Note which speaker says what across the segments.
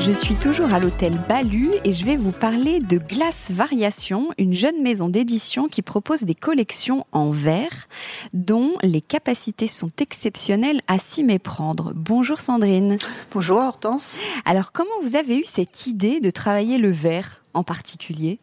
Speaker 1: Je suis toujours à l'hôtel Balu et je vais vous parler de Glace Variation, une jeune maison d'édition qui propose des collections en verre dont les capacités sont exceptionnelles à s'y méprendre. Bonjour Sandrine.
Speaker 2: Bonjour Hortense.
Speaker 1: Alors comment vous avez eu cette idée de travailler le verre en particulier?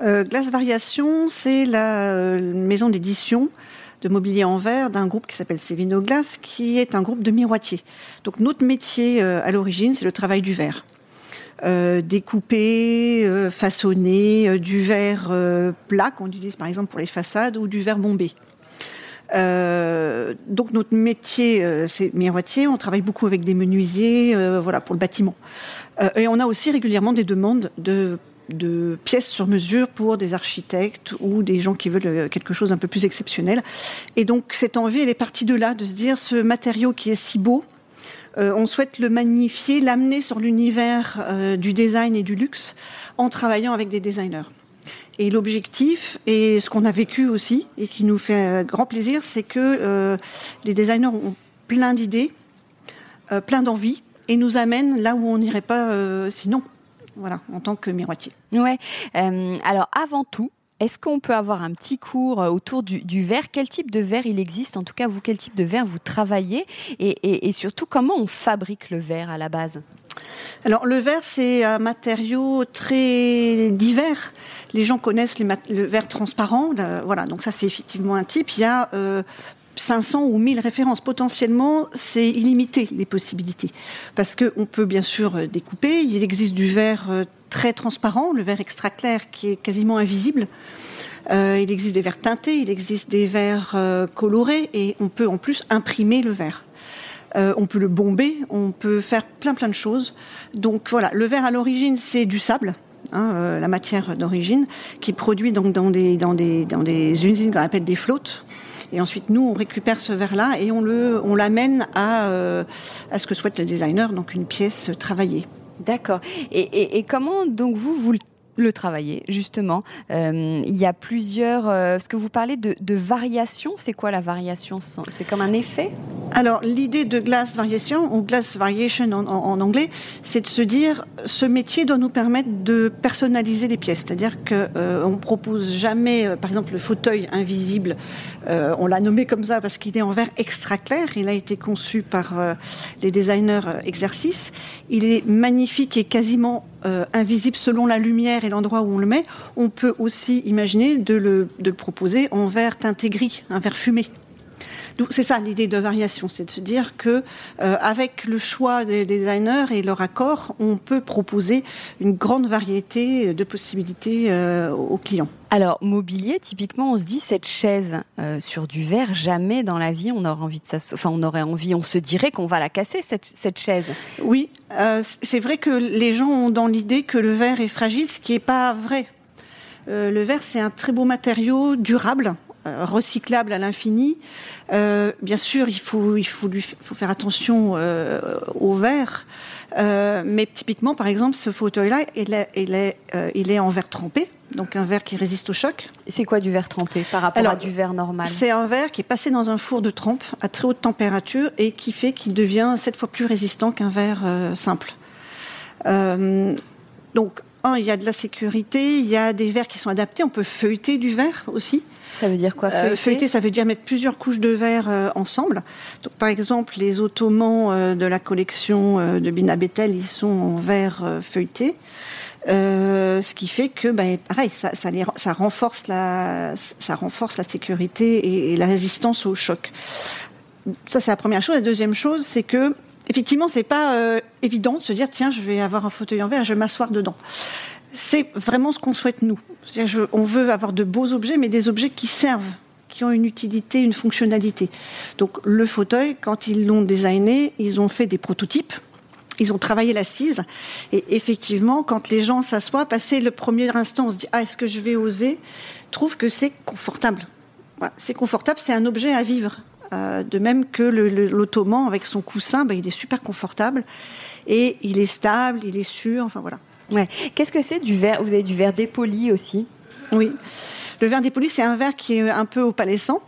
Speaker 2: Euh, Glace Variation, c'est la euh, maison d'édition de mobilier en verre d'un groupe qui s'appelle Sévino Glace, qui est un groupe de miroitiers. Donc notre métier euh, à l'origine, c'est le travail du verre. Euh, découper, euh, façonner du verre plat qu'on utilise par exemple pour les façades ou du verre bombé. donc notre métier, c'est miroitier. On travaille beaucoup avec des menuisiers, voilà, pour le bâtiment. et on a aussi régulièrement des demandes de de pièces sur mesure pour des architectes ou des gens qui veulent euh, quelque chose un peu plus exceptionnel. Et donc cette envie, elle est partie de là, de se dire ce matériau qui est si beau, euh, on souhaite le magnifier, l'amener sur l'univers euh, du design et du luxe en travaillant avec des designers. Et l'objectif, et ce qu'on a vécu aussi, et qui nous fait grand plaisir, c'est que les designers ont plein d'idées, plein d'envies, et nous amènent là où on n'irait pas sinon voilà, en tant que miroitier.
Speaker 1: Ouais. Euh, alors avant tout, est-ce qu'on peut avoir un petit cours euh, autour du, verre? Quel type de verre il existe? En tout cas, vous, quel type de verre vous travaillez? Et, surtout, comment on fabrique le verre à la base?
Speaker 2: Alors le verre, c'est un matériau très divers. Les gens connaissent le verre transparent. voilà, donc ça c'est effectivement un type. Il y a euh, 500 ou 1000 références. Potentiellement, c'est illimité les possibilités. Parce qu'on peut bien sûr euh, découper. Il existe du verre euh, très transparent, le verre extra clair qui est quasiment invisible. Euh, il existe des verres teintés, il existe des verres colorés et on peut en plus imprimer le verre. on peut le bomber, on peut faire plein plein de choses. Donc voilà, le verre à l'origine c'est du sable, hein, la matière d'origine, qui est produit donc dans des, dans des, dans des usines qu'on appelle des flottes. Et ensuite, nous, on récupère ce verre-là et on le, on l'amène à, euh, à ce que souhaite le designer, donc une pièce travaillée.
Speaker 1: D'accord. Et, et, comment donc vous vous le travailler, justement. Euh, il y a plusieurs. Euh, ce que vous parlez de, de variation, c'est quoi la variation? C'est comme un effet?
Speaker 2: Alors, l'idée de glass variation, ou glass variation en, anglais, c'est de se dire ce métier doit nous permettre de personnaliser les pièces. C'est-à-dire qu'on euh, ne propose jamais, par exemple, le fauteuil invisible, on l'a nommé comme ça parce qu'il est en verre extra clair. Il a été conçu par les designers exercice. Il est magnifique et quasiment invisible selon la lumière et l'endroit où on le met, on peut aussi imaginer de le, proposer en verre teinté un verre fumé. C'est ça l'idée de variation, c'est de se dire que euh, avec le choix des designers et leur accord, on peut proposer une grande variété de possibilités euh, aux clients.
Speaker 1: Alors, mobilier, typiquement, on se dit cette chaise euh, sur du verre, jamais dans la vie on aurait envie de Enfin, on aurait envie, on se dirait qu'on va la casser cette, cette chaise.
Speaker 2: Oui, euh, c'est vrai que les gens ont dans l'idée que le verre est fragile, ce qui n'est pas vrai. Euh, le verre, c'est un très beau matériau, durable, recyclable à l'infini. bien sûr, il faut, il faut, lui, faut faire attention au verre. mais typiquement, par exemple, ce fauteuil-là, il est, il est, il est en verre trempé donc un verre qui résiste au choc.
Speaker 1: C'est quoi du verre trempé par rapport à du verre normal?
Speaker 2: C'est un verre qui est passé dans un four de trempe à très haute température et qui fait qu'il devient sept fois plus résistant qu'un verre euh, simple. Euh, donc, un, il y a de la sécurité, il y a des verres qui sont adaptés, on peut feuilleter du verre aussi.
Speaker 1: Ça veut dire quoi feuilleter,
Speaker 2: feuilleter ça veut dire mettre plusieurs couches de verre ensemble. Donc, par exemple, les ottomans de la collection de Bina Betel, ils sont en verre feuilleté. Euh, ce qui fait que, ben, pareil, ça, ça, renforce la, ça renforce la sécurité et, la résistance au choc. Ça, c'est la première chose. La deuxième chose, c'est que, effectivement, c'est pas euh, évident de se dire, tiens, je vais avoir un fauteuil en verre, je vais m'asseoir dedans. C'est vraiment ce qu'on souhaite nous. On veut avoir de beaux objets, mais des objets qui servent qui ont une utilité, une fonctionnalité. Donc le fauteuil, quand ils l'ont designé, ils ont fait des prototypes ils ont travaillé l'assise. Et effectivement, quand les gens s'assoient, passer le premier instant, on se dit Ah, est-ce que je vais oser? Trouve que c'est confortable. c'est confortable, c'est un objet à vivre. Euh, de même que l'ottoman avec son coussin, ben, il est super confortable et il est stable, il est sûr. Enfin voilà.
Speaker 1: Ouais. Qu'est-ce que c'est du verre Vous avez du verre dépoli aussi?
Speaker 2: Oui. Le verre dépoli, c'est un verre qui est un peu opalescent.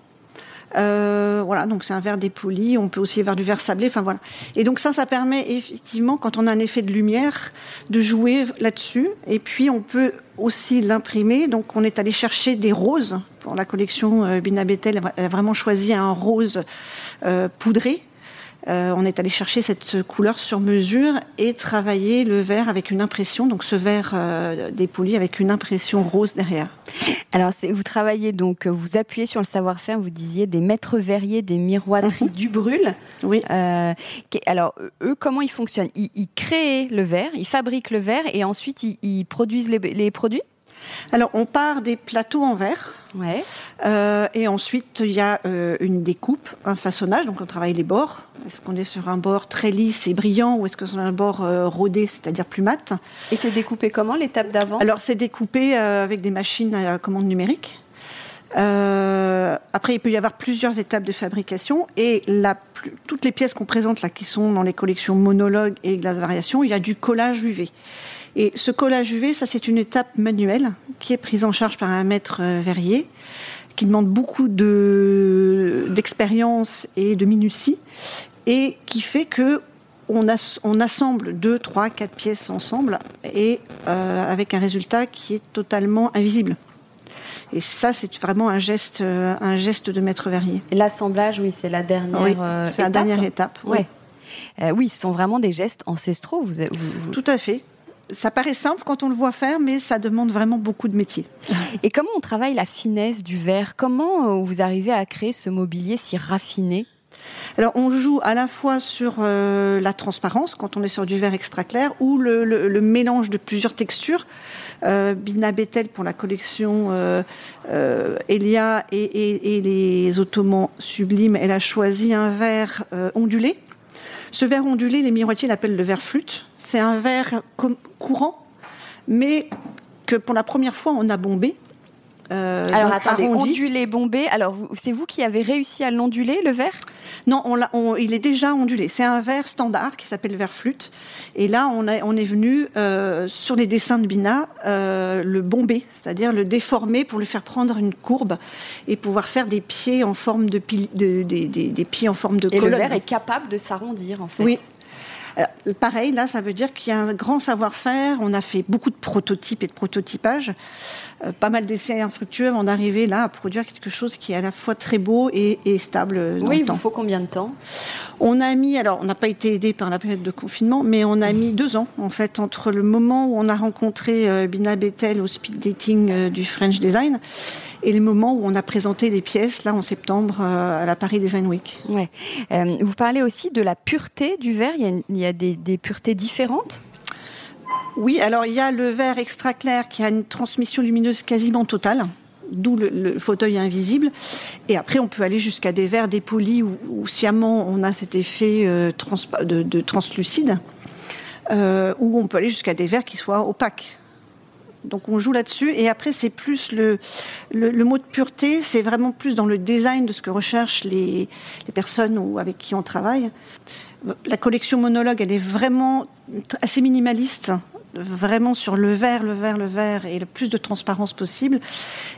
Speaker 2: Euh, voilà, donc c'est un verre dépoli. On peut aussi avoir du verre sablé. Enfin voilà. Et donc ça, ça permet effectivement, quand on a un effet de lumière, de jouer là-dessus. Et puis on peut aussi l'imprimer. Donc on est allé chercher des roses pour la collection euh, Bina Betel. Elle a vraiment choisi un rose euh, poudré euh, on est allé chercher cette couleur sur mesure et travailler le verre avec une impression, donc ce verre euh, dépoli avec une impression rose derrière.
Speaker 1: Alors, vous travaillez donc, vous appuyez sur le savoir-faire, vous disiez des maîtres verriers, des miroiteries mhm. du brûle.
Speaker 2: Oui.
Speaker 1: Euh, alors, eux, comment ils fonctionnent? Ils, créent le verre, ils fabriquent le verre et ensuite ils, produisent les produits?
Speaker 2: Alors, on part des plateaux en verre.
Speaker 1: Ouais.
Speaker 2: Euh, et ensuite, il y a euh, une découpe, un façonnage. Donc, on travaille les bords. Est-ce qu'on est sur un bord très lisse et brillant ou est-ce que c'est un bord euh, rodé, c'est-à-dire plus mat?
Speaker 1: Et c'est découpé comment, l'étape d'avant?
Speaker 2: Alors, c'est découpé avec des machines à commande numérique. après, il peut y avoir plusieurs étapes de fabrication et la, toutes les pièces qu'on présente là, qui sont dans les collections monologues et glace variation, il y a du collage UV. Et ce collage UV, ça c'est une étape manuelle qui est prise en charge par un maître euh, verrier qui demande beaucoup d'expérience et de minutie et qui fait que on, assemble deux, trois, quatre pièces ensemble et euh, avec un résultat qui est totalement invisible. Et ça, c'est vraiment un geste, euh, un geste de maître verrier.
Speaker 1: L'assemblage, oui, c'est la dernière.
Speaker 2: c'est la dernière étape.
Speaker 1: Oui. oui, ce sont vraiment des gestes ancestraux. vous...
Speaker 2: Tout à fait ça paraît simple quand on le voit faire, mais ça demande vraiment beaucoup de métier.
Speaker 1: Et comment on travaille la finesse du verre? Comment euh, vous arrivez à créer ce mobilier si raffiné?
Speaker 2: Alors, on joue à la fois sur euh, la transparence, quand on est sur du verre extra clair, ou le, mélange de plusieurs textures. Euh, Bina Betel, pour la collection Elia et, et, les Ottomans sublimes, elle a choisi un verre ondulé ce verre ondulé, les miroitiers l'appellent le verre flûte. C'est un verre courant, mais que pour la première fois on a bombé.
Speaker 1: Euh, alors attendez, ondulé, bombé. Alors c'est vous qui avez réussi à l'onduler, le verre?
Speaker 2: Non, on il est déjà ondulé. C'est un verre standard qui s'appelle verre flûte. Et là, on, on est venu euh, sur les dessins de Bina euh, le bomber, c'est-à-dire le déformer pour lui faire prendre une courbe et pouvoir faire des pieds en forme de, de, des pieds en forme de
Speaker 1: et le verre est capable de s'arrondir en fait.
Speaker 2: Oui, pareil, là, ça veut dire qu'il y a un grand savoir-faire. On a fait beaucoup de prototypes et de prototypage. Euh, pas mal d'essais infructueux avant d'arriver là à produire quelque chose qui est à la fois très beau et, stable.
Speaker 1: Dans oui, il vous faut combien de temps?
Speaker 2: On a mis, alors on n'a pas été aidé par la période de confinement, mais on a mis deux ans en fait entre le moment où on a rencontré euh, Bina Bettel au speed dating euh, du French Design et le moment où on a présenté les pièces là en septembre à la Paris Design Week.
Speaker 1: Ouais. vous parlez aussi de la pureté du verre. Il y a, des, des puretés différentes?
Speaker 2: Oui, alors il y a le verre extra clair qui a une transmission lumineuse quasiment totale d'où le, fauteuil invisible. Et après, on peut aller jusqu'à des verres dépolis où, sciemment on a cet effet euh, de, translucide, euh, où on peut aller jusqu'à des verres qui soient opaques. Donc on joue là-dessus. Et après, c'est plus le, le, mot de pureté, c'est vraiment plus dans le design de ce que recherchent les, les personnes ou avec qui on travaille. La collection monologue, elle est vraiment assez minimaliste vraiment sur le verre, le verre, le verre et le plus de transparence possible.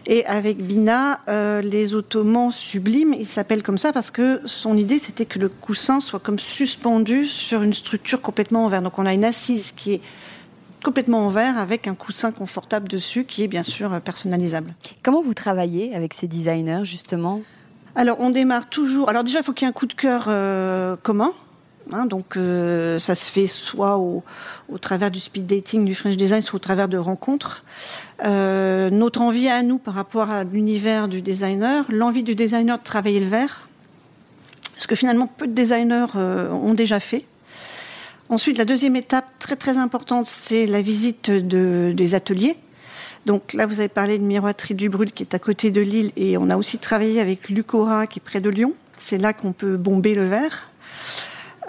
Speaker 2: Et avec Bina, euh, les ottomans sublimes, il s'appelle comme ça parce que son idée c'était que le coussin soit comme suspendu sur une structure complètement en verre. Donc on a une assise qui est complètement en verre avec un coussin confortable dessus qui est bien sûr personnalisable.
Speaker 1: Comment vous travaillez avec ces designers justement?
Speaker 2: Alors on démarre toujours. Alors déjà il faut qu'il y ait un coup de cœur euh, commun. Hein, donc euh, ça se fait soit au, travers du speed dating, du French design, soit au travers de rencontres. Euh, notre envie à nous par rapport à l'univers du designer, l'envie du designer de travailler le verre, ce que finalement peu de designers ont déjà fait. Ensuite, la deuxième étape très très importante, c'est la visite des ateliers. Donc là, vous avez parlé de Miroiterie du Brûle qui est à côté de Lille et on a aussi travaillé avec Lucora qui est près de Lyon. C'est là qu'on peut bomber le verre.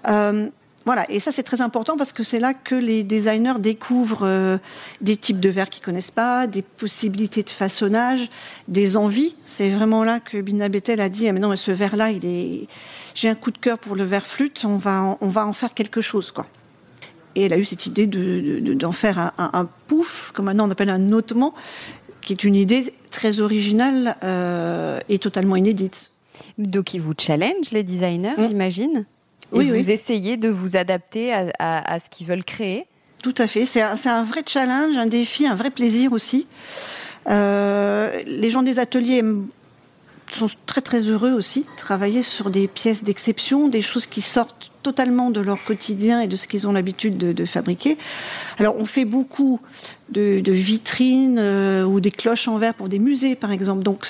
Speaker 2: Euh, voilà, et ça c'est très important parce que c'est là que les designers découvrent euh, des types de verres qu'ils connaissent pas, des possibilités de façonnage, des envies. C'est vraiment là que Bina Betel a dit ah, mais non, mais ce verre-là, il est, j'ai un coup de cœur pour le verre flûte, on va, en, on va en faire quelque chose, quoi. Et elle a eu cette idée de, d'en faire un, un, pouf, comme maintenant on appelle un notement, qui est une idée très originale euh, et totalement inédite.
Speaker 1: Donc il vous challenge les designers, mmh. j'imagine? Oui, vous essayez de vous adapter à, ce qu'ils veulent créer
Speaker 2: Tout à fait. C'est un, vrai challenge, un défi, un vrai plaisir aussi. Euh, les gens des ateliers sont très très heureux aussi de travailler sur des pièces d'exception, des choses qui sortent totalement de leur quotidien et de ce qu'ils ont l'habitude de, fabriquer. Alors on fait beaucoup de, vitrines euh, ou des cloches en verre pour des musées par exemple. Donc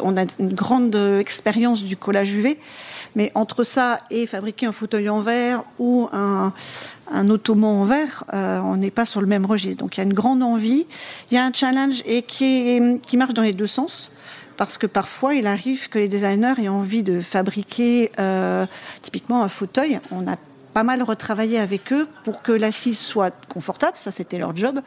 Speaker 2: on a une grande expérience du collage UV. Mais entre ça et fabriquer un fauteuil en verre ou un, un ottoman en verre, euh, on n'est pas sur le même registre. Donc il y a une grande envie, il y a un challenge et qui, qui marche dans les deux sens. Parce que parfois, il arrive que les designers aient envie de fabriquer euh, typiquement un fauteuil. Pas mal retravaillé avec eux pour que l'assise soit confortable, ça c'était leur job,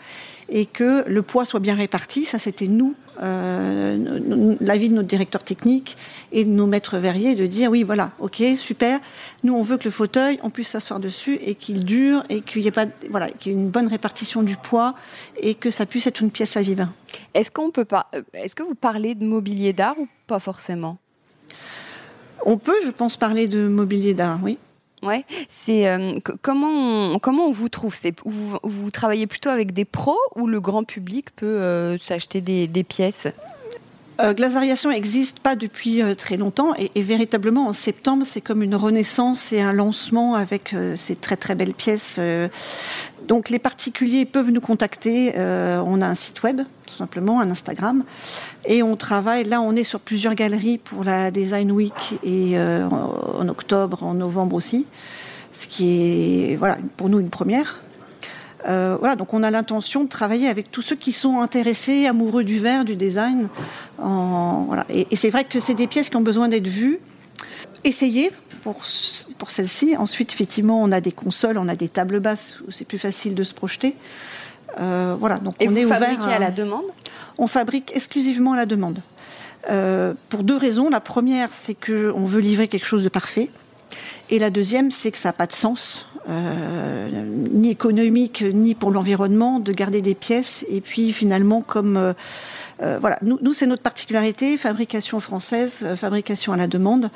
Speaker 2: et que le poids soit bien réparti, ça c'était nous, euh, l'avis de notre directeur technique et de nos maîtres verriers, de dire oui voilà, ok, super, nous on veut que le fauteuil, on puisse s'asseoir dessus et qu'il dure et qu'il y ait pas, voilà, qu'il y ait une bonne répartition du poids et que ça puisse être une pièce à vivre.
Speaker 1: Est-ce qu'on peut pas, euh, est-ce que vous parlez de mobilier d'art ou pas forcément?
Speaker 2: On peut, je pense, parler de mobilier d'art, oui.
Speaker 1: Ouais, c'est euh, comment on, comment on vous trouve? Vous, travaillez plutôt avec des pros ou le grand public peut euh, s'acheter des, pièces?
Speaker 2: Euh, Glace Variation n'existe pas depuis euh, très longtemps et, véritablement en septembre c'est comme une renaissance et un lancement avec ces très très belles pièces. Donc les particuliers peuvent nous contacter. on a un site web tout simplement, un Instagram et on travaille. Là on est sur plusieurs galeries pour la Design Week et en octobre, en novembre aussi, ce qui est voilà pour nous une première. Euh, voilà, donc on a l'intention de travailler avec tous ceux qui sont intéressés, amoureux du verre, du design. et, c'est vrai que c'est des pièces qui ont besoin d'être vues, essayées pour, pour celles-ci. Ensuite, effectivement, on a des consoles, on a des tables basses où c'est plus facile de se projeter.
Speaker 1: Euh, voilà, donc et on vous est fabriquez à la demande?
Speaker 2: On fabrique exclusivement à la demande. Euh, pour deux raisons. La première, c'est qu'on veut livrer quelque chose de parfait. Et la deuxième, c'est que ça n'a pas de sens, euh, ni économique, ni pour l'environnement, de garder des pièces. Et puis finalement, comme... Euh, euh, voilà, nous, nous c'est notre particularité, fabrication française, fabrication à la demande,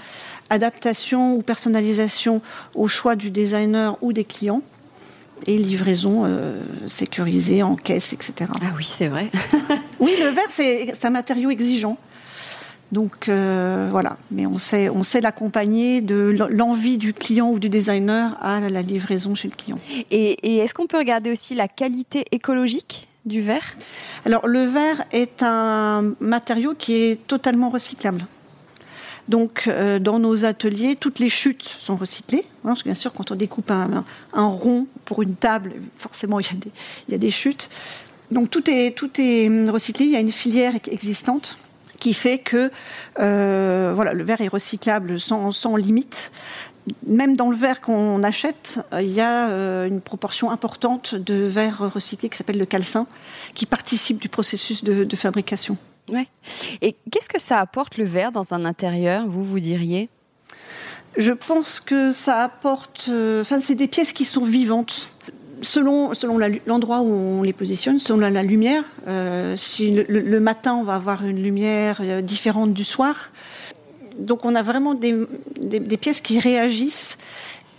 Speaker 2: adaptation ou personnalisation au choix du designer ou des clients et livraison sécurisée en caisse, etc.
Speaker 1: Ah oui, c'est vrai.
Speaker 2: oui, le verre, c'est un matériau exigeant. Donc euh, voilà, mais on sait, on sait l'accompagner de l'envie du client ou du designer à la livraison chez le client.
Speaker 1: Et, est-ce qu'on peut regarder aussi la qualité écologique? Du verre
Speaker 2: Alors le verre est un matériau qui est totalement recyclable. Donc, euh, dans nos ateliers, toutes les chutes sont recyclées. Hein, parce que bien sûr, quand on découpe un, rond pour une table, forcément, il y, a des, chutes. Donc, tout est, est recyclé. Il y a une filière existante qui fait que euh, voilà, le verre est recyclable sans limite même dans le verre qu'on achète, il y a euh, une proportion importante de verre recyclé qui s'appelle le calcin, qui participe du processus de, fabrication.
Speaker 1: Ouais. Et qu'est-ce que ça apporte le verre dans un intérieur, vous, vous diriez?
Speaker 2: Je pense que ça apporte. Euh, enfin, c'est des pièces qui sont vivantes selon, selon l'endroit où on les positionne, selon la, lumière. Euh, si le, matin, on va avoir une lumière euh, différente du soir. Donc on a vraiment des, pièces qui réagissent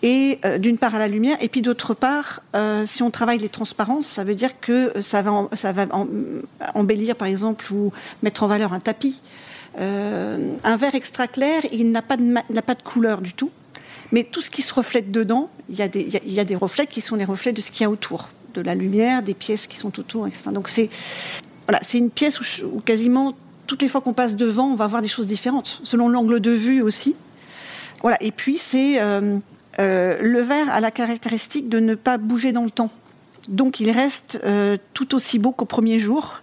Speaker 2: et euh, d'une part à la lumière, et puis d'autre part, si on travaille les transparences, ça veut dire que ça va, ça va embellir par exemple ou mettre en valeur un tapis. un verre extra clair, il n'a pas, de couleur du tout. Mais tout ce qui se reflète dedans, il y, a des, il y a des reflets qui sont les reflets de ce qu'il y a autour, de la lumière, des pièces qui sont autour, etc. Donc c'est voilà, c'est une pièce où, quasiment toutes les fois qu'on passe devant, on va voir des choses différentes, selon l'angle de vue aussi. Voilà. Et puis c'est euh, euh, le verre a la caractéristique de ne pas bouger dans le temps. Donc il reste euh, tout aussi beau qu'au premier jour.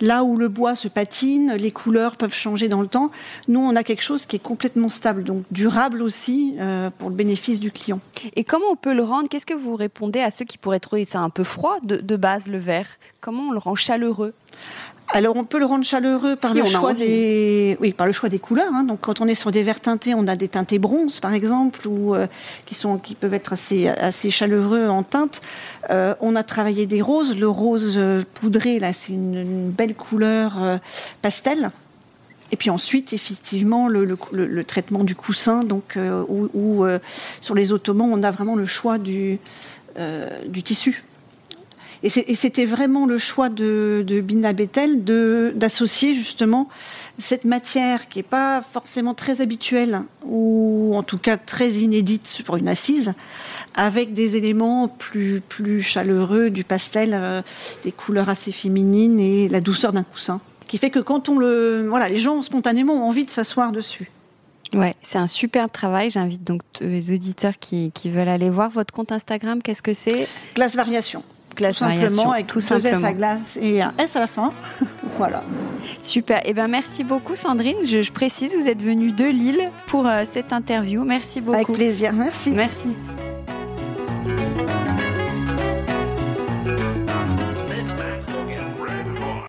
Speaker 2: Là où le bois se patine, les couleurs peuvent changer dans le temps. Nous, on a quelque chose qui est complètement stable, donc durable aussi pour le bénéfice du client.
Speaker 1: Et comment on peut le rendre? Qu'est-ce que vous répondez à ceux qui pourraient trouver ça un peu froid de base, le verre? Comment on le rend chaleureux?
Speaker 2: Alors on peut le rendre chaleureux par le choix des, oui, par le choix des couleurs. Hein. Donc quand on est sur des verres teintés, on a des teintés bronze par exemple, ou euh, qui sont, qui peuvent être assez, assez chaleureux en teinte. Euh, on a travaillé des roses. Le rose euh, poudré là, c'est une, belle couleur pastel. Et puis ensuite, effectivement, le, le, traitement du coussin, donc où, sur les ottomans, on a vraiment le choix du, du tissu. Et c'était vraiment le choix de, de Bina Bethel d'associer justement cette matière qui n'est pas forcément très habituelle, ou en tout cas très inédite pour une assise, avec des éléments plus, plus chaleureux, du pastel, euh, des couleurs assez féminines et la douceur d'un coussin. Qui fait que quand on le. Voilà, les gens spontanément ont envie de s'asseoir dessus.
Speaker 1: Ouais, c'est un superbe travail. J'invite donc les auditeurs qui, qui, veulent aller voir votre compte Instagram. Qu'est-ce que c'est?
Speaker 2: Glace Variation tout simplement, avec tout simplement. à glace et un S à la fin. voilà.
Speaker 1: Super. Eh ben, merci beaucoup, Sandrine. Je, précise, vous êtes venue de Lille pour euh, cette interview. Merci beaucoup.
Speaker 2: Avec plaisir. Merci.
Speaker 1: Merci.